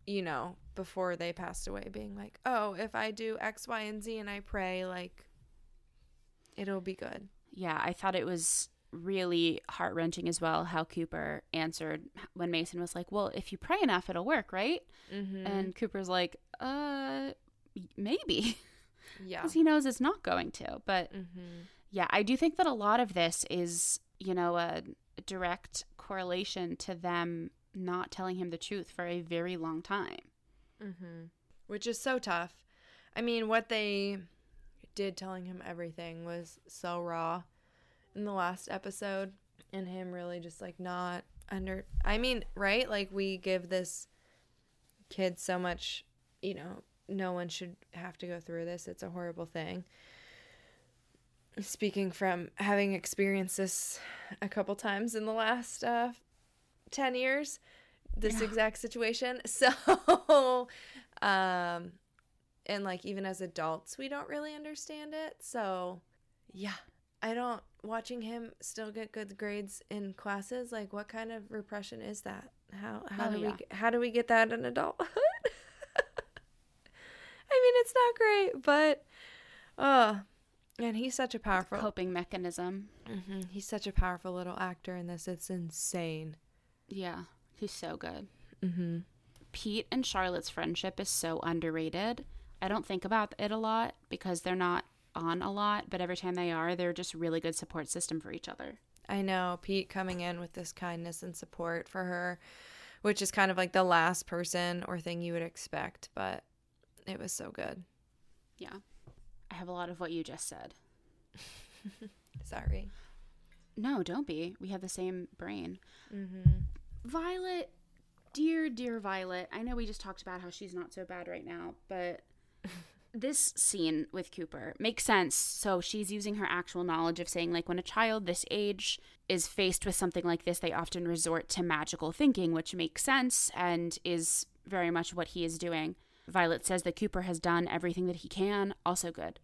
you know, before they passed away, being like, oh, if I do X, Y, and Z and I pray, like, it'll be good. Yeah, I thought it was really heart wrenching as well how Cooper answered when Mason was like, Well, if you pray enough, it'll work, right? Mm-hmm. And Cooper's like, Uh, maybe. yeah. Because he knows it's not going to. But Mm-hmm. yeah, I do think that a lot of this is, you know, a direct correlation to them not telling him the truth for a very long time. Mm-hmm. Which is so tough. I mean, what they did telling him everything was so raw in the last episode, and him really just like not under. I mean, right? Like, we give this kid so much, you know, no one should have to go through this. It's a horrible thing. Speaking from having experienced this a couple times in the last uh, 10 years, this Yeah. exact situation. So, um, and like even as adults, we don't really understand it. So, yeah, I don't, watching him still get good grades in classes, like what kind of repression is that? How, how Oh, do yeah. we, how do we get that in adulthood? I mean, it's not great, but, uh, and he's such a powerful, Coping mechanism. Mhm. he's such a powerful little actor in this. It's insane. Yeah, he's so good. Mm-hmm. Pete and Charlotte's friendship is so underrated. I don't think about it a lot because they're not on a lot, but every time they are, they're just really good support system for each other. I know Pete coming in with this kindness and support for her, which is kind of like the last person or thing you would expect, but it was so good. Yeah. I have a lot of what you just said. Sorry. No, don't be. We have the same brain. Mm-hmm. Violet, dear, dear Violet, I know we just talked about how she's not so bad right now, but this scene with Cooper makes sense. So she's using her actual knowledge of saying, like, when a child this age is faced with something like this, they often resort to magical thinking, which makes sense and is very much what he is doing. Violet says that Cooper has done everything that he can, also good.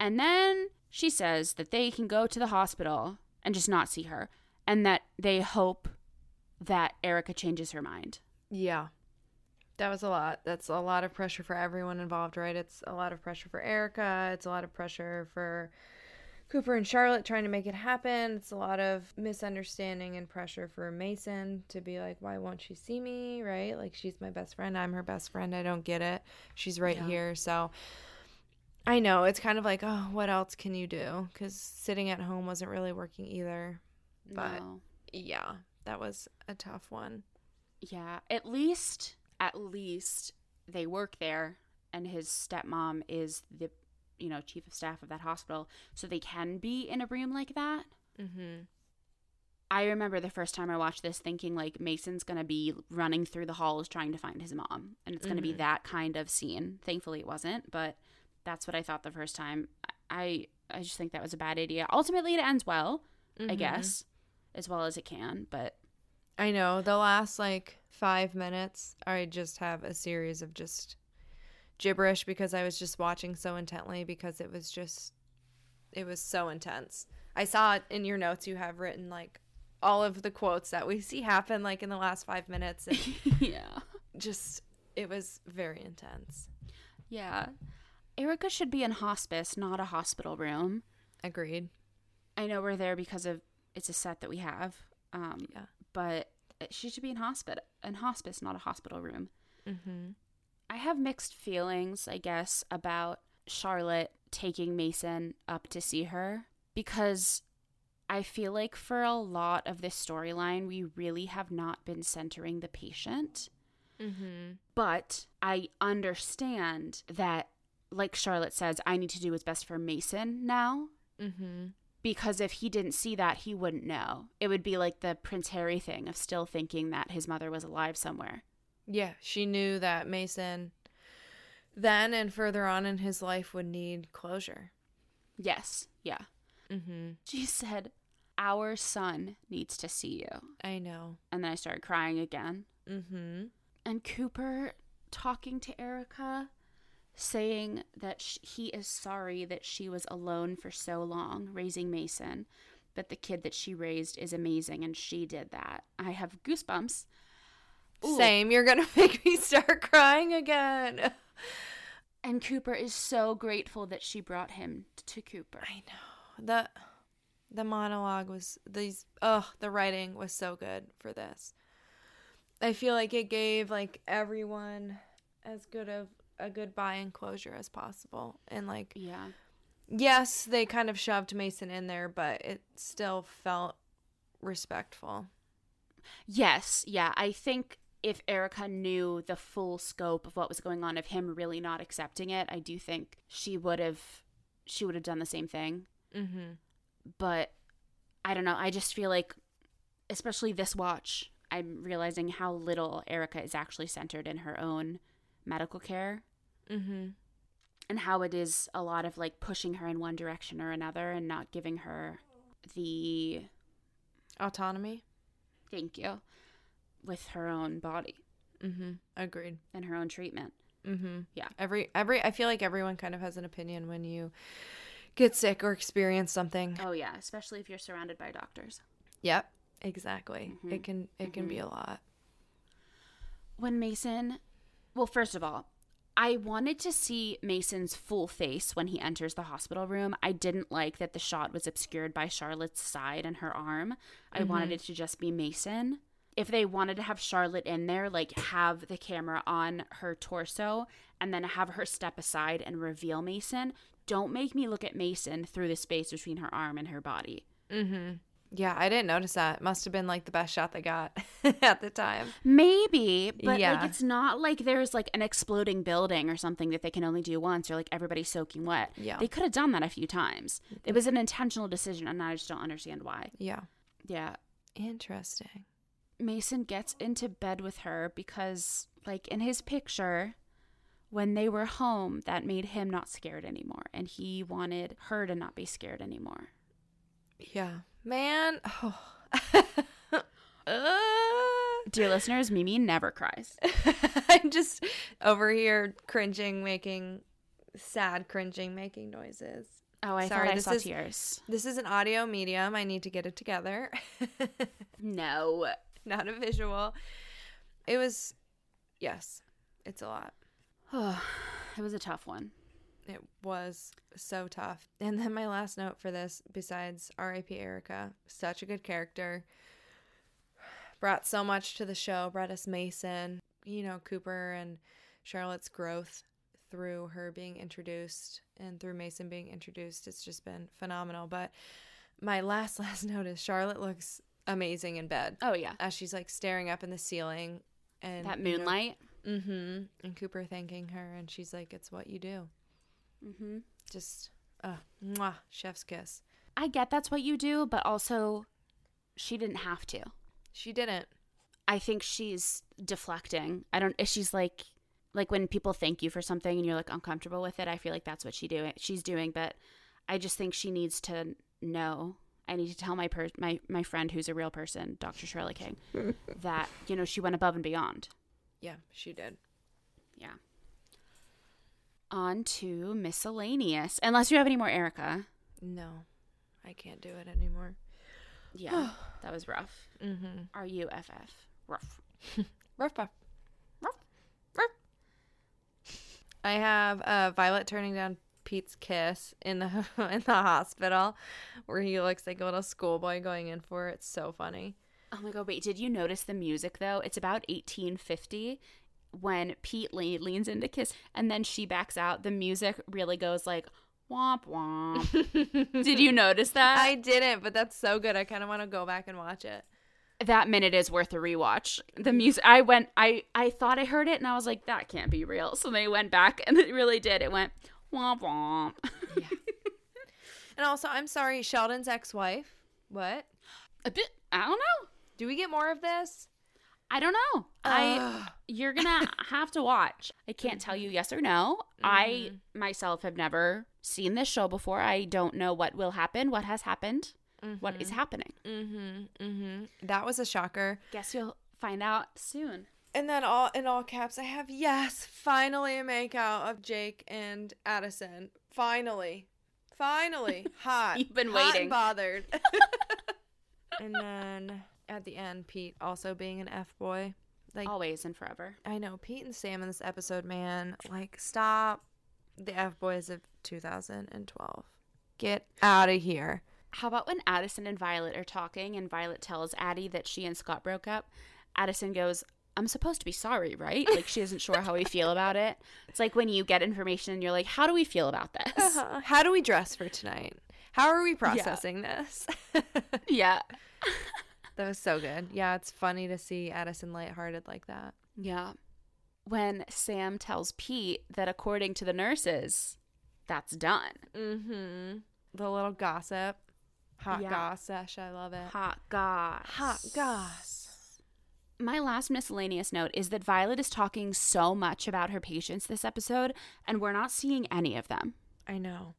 And then she says that they can go to the hospital and just not see her, and that they hope that Erica changes her mind. Yeah. That was a lot. That's a lot of pressure for everyone involved, right? It's a lot of pressure for Erica. It's a lot of pressure for Cooper and Charlotte trying to make it happen. It's a lot of misunderstanding and pressure for Mason to be like, why won't she see me? Right? Like, she's my best friend. I'm her best friend. I don't get it. She's right Yeah. here. So I know it's kind of like, oh, what else can you do? Because sitting at home wasn't really working either. But- No. Yeah, that was a tough one. Yeah, at least, at least they work there, and his stepmom is the, you know, chief of staff of that hospital, so they can be in a room like that. Mm-hmm. I remember the first time I watched this thinking like Mason's going to be running through the halls trying to find his mom and it's going to be that kind of scene. Thankfully it wasn't, but that's what I thought the first time. I I just think that was a bad idea. Ultimately it ends well, I Mhm. guess, as well as it can, but I know. The last like five minutes, I just have a series of just gibberish because I was just watching so intently because it was just, it was so intense. I saw it in your notes. You have written like all of the quotes that we see happen like in the last five minutes. And yeah. just, it was very intense. Yeah. Erica should be in hospice, not a hospital room. Agreed. I know we're there because of it's a set that we have. Um, Yeah. but she should be in hospital, in hospice, not a hospital room. Mm-hmm. I have mixed feelings, I guess, about Charlotte taking Mason up to see her because I feel like for a lot of this storyline, we really have not been centering the patient. Mm-hmm. But I understand that, like Charlotte says, I need to do what's best for Mason now Mm-hmm. Because if he didn't see that, he wouldn't know. It would be like the Prince Harry thing of still thinking that his mother was alive somewhere. Yeah, she knew that Mason then and further on in his life would need closure. Yes, yeah. Mm-hmm. She said, Our son needs to see you. I know. And then I started crying again. Mm-hmm. And Cooper talking to Erica, saying that sh- he is sorry that she was alone for so long raising Mason, but the kid that she raised is amazing and she did that. I have goosebumps. Ooh. Same. You're gonna make me start crying again. And Cooper is so grateful that she brought him to Cooper. I know. The the monologue was these oh, the writing was so good for this. I feel like it gave like everyone as good of a goodbye and closure as possible. And like Yeah. yes, they kind of shoved Mason in there, but it still felt respectful. Yes, yeah. I think if Erica knew the full scope of what was going on of him really not accepting it, I do think she would have she would have done the same thing. Mm-hmm. But I don't know. I just feel like especially this watch, I'm realizing how little Erica is actually centered in her own medical care Mm-hmm. and how it is a lot of like pushing her in one direction or another and not giving her the Autonomy. thank you with her own body Mm-hmm. Agreed. and her own treatment. Mm-hmm. Yeah. Every every I feel like everyone kind of has an opinion when you get sick or experience something. Oh yeah, especially if you're surrounded by doctors. Yep. Exactly. Mhm. It can it can be a lot. When Mason, well, first of all, I wanted to see Mason's full face when he enters the hospital room. I didn't like that the shot was obscured by Charlotte's side and her arm. I wanted it to just be Mason. If they wanted to have Charlotte in there, like have the camera on her torso and then have her step aside and reveal Mason, don't make me look at Mason through the space between her arm and her body. Mm-hmm. Yeah, I didn't notice that. Must have been like the best shot they got at the time. Maybe, but Yeah. like it's not like there's like an exploding building or something that they can only do once or like everybody's soaking wet. Yeah. They could have done that a few times. It was an intentional decision and I just don't understand why. Yeah. Yeah. Interesting. Mason gets into bed with her because like in his picture when they were home that made him not scared anymore and he wanted her to not be scared anymore. Yeah. Man. Oh. Uh, Dear listeners, Mimi never cries. I'm just over here cringing, making sad cringing, making noises. Oh, I Sorry, thought I this saw is- tears. This is an audio medium. I need to get it together. No. Not a visual. It was, yes, it's a lot. it was a tough one. It was so tough. And then my last note for this, besides RIP Erica, such a good character. Brought so much to the show, brought us Mason, you know, Cooper and Charlotte's growth through her being introduced and through Mason being introduced. It's just been phenomenal. But my last, last note is Charlotte looks amazing in bed Oh yeah. as she's like staring up in the ceiling and That moonlight. mm-hmm. And Cooper thanking her, and she's like, "It's what you do." Mm-hmm. Just, uh, mwah, chef's kiss. I get that's what you do, but also she didn't have to. She didn't. I think she's deflecting. I don't if she's like like when people thank you for something and you're like uncomfortable with it, I feel like that's what she doing she's doing, but I just think she needs to know. I need to tell my per- my my friend who's a real person, Dr. Shirley King, that, you know, she went above and beyond. Yeah, she did. Yeah. On to miscellaneous. Unless you have any more Erica. No, I can't do it anymore. Yeah. that was rough. Mm-hmm. R U F F. Rough. rough, puff. Ruff. Ruff. I have uh, Violet turning down Pete's kiss in the in the hospital, where he looks like a little schoolboy going in for it. It's so funny. Oh my god, wait, did you notice the music though? It's about 1850 when Pete le- leans in to kiss and then she backs out. The music really goes like womp womp. did you notice that? I didn't, but that's so good. I kind of want to go back and watch it. that minute is worth a rewatch. The music I went I I thought I heard it and I was like that can't be real. So they went back and it really did. It went womp womp. Yeah. and also, I'm sorry, Sheldon's ex-wife. What? a bit I don't know. Do we get more of this? I don't know. I you're gonna have to watch. I can't tell you yes or no. I myself have never seen this show before. I don't know what will happen, what has happened, what is happening. Mm-hmm. Mm-hmm. That was a shocker. Guess you'll find out soon. And then all in all caps, I have yes, finally a makeout of Jake and Addison. Finally, finally, hot. You've been Hot waiting. bothered. and then at the end, Pete also being an f boy. Like Always and forever. I know Pete and Sam in this episode, man. Like stop the f boys of 2012. Get out of here. How about when Addison and Violet are talking and Violet tells Addie that she and Scott broke up? Addison goes, I'm supposed to be sorry, right? Like she isn't sure how we feel about it. It's like when you get information and you're like, how do we feel about this? Uh-huh. How do we dress for tonight? How are we processing this? Yeah. That was so good. Yeah, it's funny to see Addison lighthearted like that. Yeah. When Sam tells Pete that according to the nurses, that's done. Mm-hmm. The little gossip. Hot Yeah. gossip. I love it. Hot goss. Hot goss. My last miscellaneous note is that Violet is talking so much about her patients this episode, and we're not seeing any of them. I know.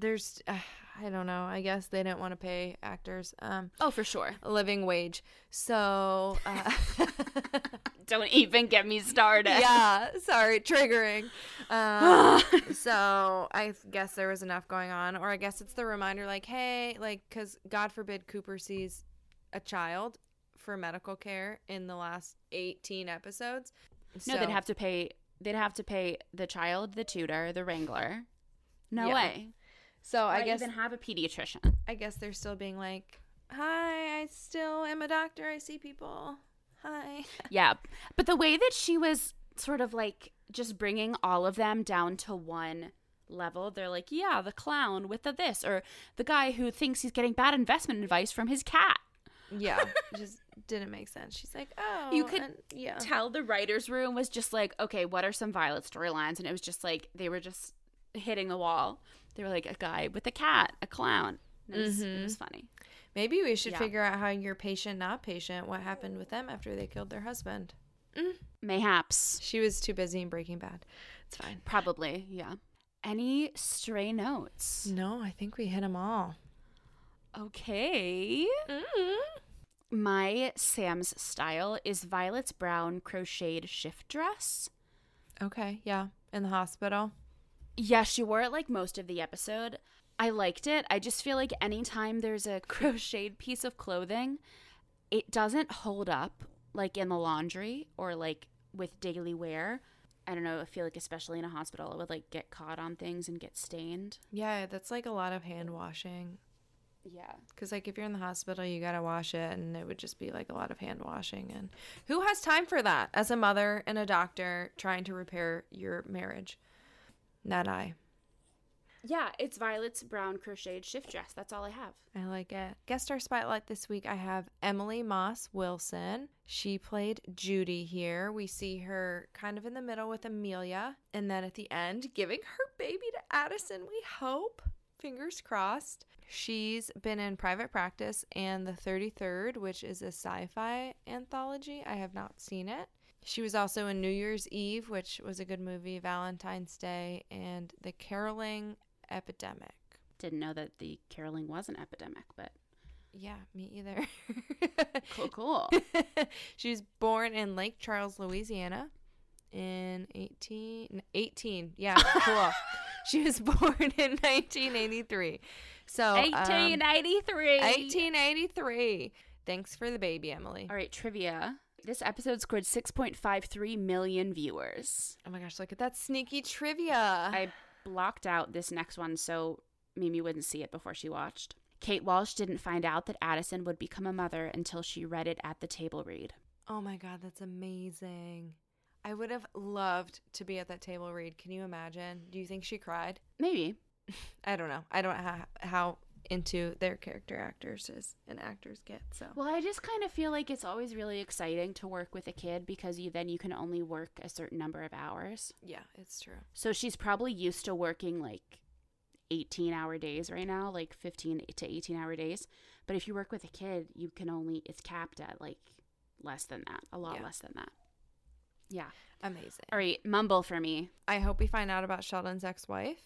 There's, uh, I don't know. I guess they didn't want to pay actors um, Oh, for sure. a living wage. So, uh, Don't even get me started. yeah, sorry, triggering. Um, so I guess there was enough going on, or I guess it's the reminder, like, hey, like, because God forbid Cooper sees a child for medical care in the last 18 episodes. No, they'd have to pay. They'd have to pay the child, the tutor, the wrangler. No Yeah. way. So I I guess even have a pediatrician. I guess they're still being like, hi, I still am a doctor. I see people. Hi. Yeah, but the way that she was sort of like just bringing all of them down to one level, they're like, yeah, the clown with the this, or the guy who thinks he's getting bad investment advice from his cat. Yeah, just didn't make sense. She's like, oh, You could and- yeah. Tell the writers' room was just like, okay, what are some Violet storylines? And it was just like they were just hitting the wall. They were like a guy with a cat, a clown. It was, it mm-hmm. was funny. Maybe we should Yeah. figure out how your patient, not patient, what happened with them after they killed their husband. Mm, mayhaps. She was too busy in Breaking Bad. It's fine. Probably, yeah. Any stray notes? No, I think we hit them all. Okay. Mm-hmm. My Sam's style is Violet's brown crocheted shift dress. Okay, yeah. In the hospital. Yeah, she wore it like most of the episode. I liked it. I just feel like anytime there's a crocheted piece of clothing, it doesn't hold up like in the laundry or like with daily wear. I don't know, I feel like especially in a hospital it would like get caught on things and get stained. Yeah, that's like a lot of hand washing. Yeah. Because, like, if you're in the hospital, you got to wash it, and it would just be like a lot of hand washing. And who has time for that as a mother and a doctor trying to repair your marriage? Not I. Yeah, it's Violet's brown crocheted shift dress. That's all I have. I like it. Guest star spotlight this week, I have Emily Moss Wilson. She played Judy here. We see her kind of in the middle with Amelia, and then at the end, giving her baby to Addison, we hope. Fingers crossed. She's been in Private Practice and The 33rd, which is a sci fi anthology. I have not seen it. She was also in New Year's Eve, which was a good movie, Valentine's Day, and The Caroling Epidemic. Didn't know that the caroling was an epidemic, but Yeah, me either. cool, cool. she was born in Lake Charles, Louisiana in 18, 18. Yeah, cool. she was born in 1983. So, um, 1893. 1883. Thanks for the baby, Emily. All right, trivia. This episode scored 6.53 million viewers. Oh my gosh, look at that sneaky trivia. I blocked out this next one so Mimi wouldn't see it before she watched. Kate Walsh didn't find out that Addison would become a mother until she read it at the table read. oh my god, that's amazing. I would have loved to be at that table read. Can you imagine? Do you think she cried? Maybe. I don't know. I don't know how, how into their character actors is and actors get. So Well, I just kind of feel like it's always really exciting to work with a kid because you then you can only work a certain number of hours. yeah, it's true. So she's probably used to working like 18 hour days right now, like 15 to 18 hour days. But if you work with a kid, you can only, it's capped at like less than that, a lot Yeah. less than that. Yeah. Amazing. All right, mumble for me. I hope we find out about Sheldon's ex-wife.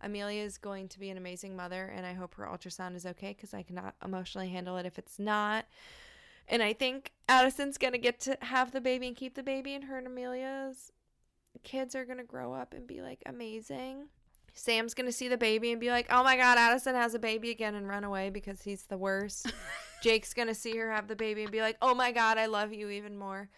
Amelia is going to be an amazing mother, and I hope her ultrasound is okay because I cannot emotionally handle it if it's not. And I think Addison's gonna get to have the baby and keep the baby, and her and Amelia's kids are gonna grow up and be like amazing. Sam's gonna see the baby and be like, "Oh my God, Addison has a baby again," and run away because he's the worst. Jake's gonna see her have the baby and be like, "Oh my God, I love you even more."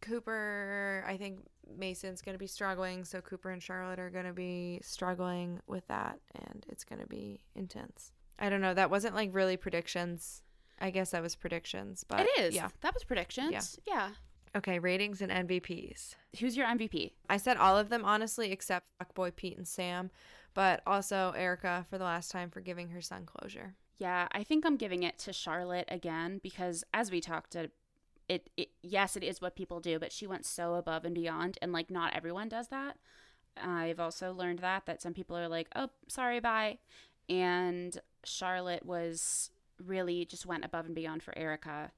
Cooper, I think Mason's going to be struggling, so Cooper and Charlotte are going to be struggling with that, and it's going to be intense. I don't know. That wasn't like really predictions. I guess that was predictions, but it is. Yeah. That was predictions. Yeah. yeah. Okay, ratings and MVPs. Who's your MVP? I said all of them honestly, except Fuckboy Pete and Sam, but also Erica for the last time for giving her son closure. Yeah, I think I'm giving it to Charlotte again because as we talked it, it, it yes, it is what people do, but she went so above and beyond and like not everyone does that. I've also learned that that some people are like, "Oh, sorry, bye." And Charlotte was really just went above and beyond for Erica.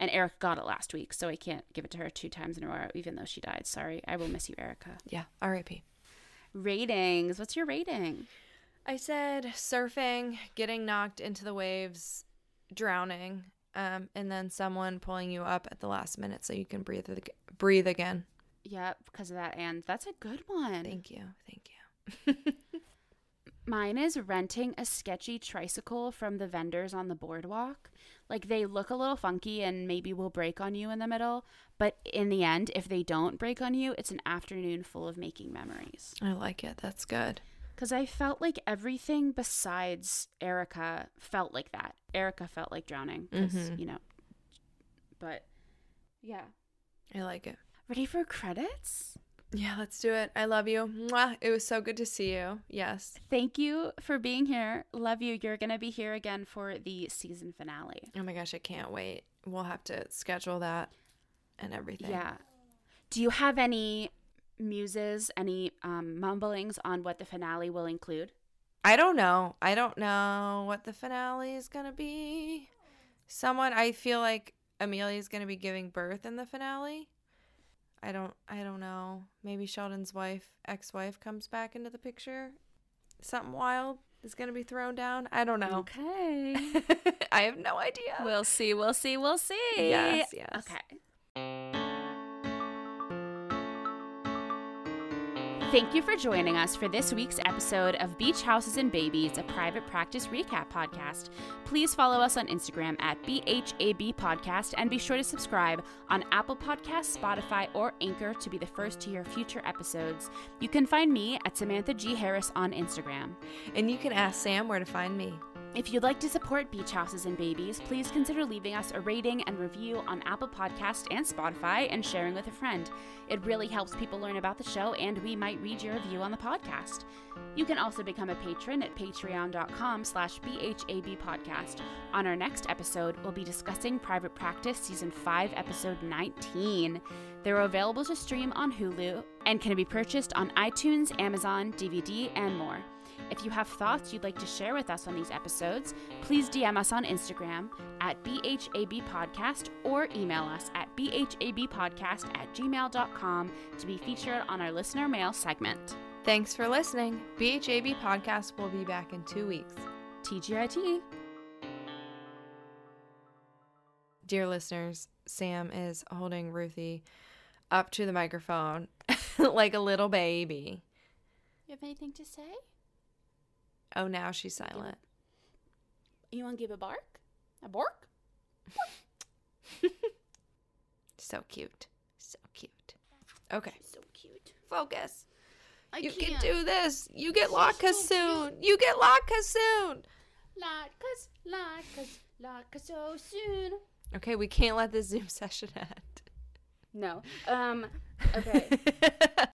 And Erica got it last week, so I can't give it to her two times in a row, even though she died. Sorry. I will miss you, Erica. Yeah, R.I.P. Ratings. What's your rating? I said surfing, getting knocked into the waves, drowning, um, and then someone pulling you up at the last minute so you can breathe breathe again. Yep, because of that. And that's a good one. Thank you, thank you. Mine is renting a sketchy tricycle from the vendors on the boardwalk. Like they look a little funky and maybe will break on you in the middle, but in the end, if they don't break on you, it's an afternoon full of making memories. I like it. That's good. Because I felt like everything besides Erica felt like that. Erica felt like drowning, Mhm. you know. But yeah. I like it. Ready for credits? Yeah, let's do it. I love you. Mwah. It was so good to see you. Yes. Thank you for being here. Love you. You're going to be here again for the season finale. Oh my gosh, I can't wait. We'll have to schedule that and everything. Yeah. Do you have any muses, any um, mumblings on what the finale will include? I don't know. I don't know what the finale is going to be. Someone I feel like Amelia is going to be giving birth in the finale. I don't I don't know. Maybe Sheldon's wife, ex-wife comes back into the picture. Something wild is going to be thrown down. I don't know. Okay. I have no idea. we'll see. We'll see. We'll see. Yes, yes. Okay. Thank you for joining us for this week's episode of Beach Houses and Babies, a private practice recap podcast. Please follow us on Instagram at BHAB Podcast and be sure to subscribe on Apple Podcasts, Spotify, or Anchor to be the first to hear future episodes. You can find me at Samantha G. Harris on Instagram. And you can ask Sam where to find me. If you'd like to support Beach Houses and Babies, please consider leaving us a rating and review on Apple Podcast and Spotify and sharing with a friend. It really helps people learn about the show and we might read your review on the podcast. You can also become a patron at patreon.com slash BHAB podcast. On our next episode, we'll be discussing Private Practice Season 5, Episode 19. They're available to stream on Hulu and can be purchased on iTunes, Amazon, DVD, and more. If you have thoughts you'd like to share with us on these episodes, please DM us on Instagram at BHAB Podcast or email us at BHABpodcast at gmail.com to be featured on our listener mail segment. Thanks for listening. BHAB Podcast will be back in two weeks. TGIT. Dear listeners, Sam is holding Ruthie up to the microphone like a little baby. You have anything to say? Oh, now she's silent. You want to give a bark? A bark? So cute. So cute. Okay. So cute. Focus. I you can't. can do this. You get She's Laka so soon. You get Laka soon. Latkes, latkes, latkes so soon. Okay, we can't let this Zoom session end. No. Um. Okay.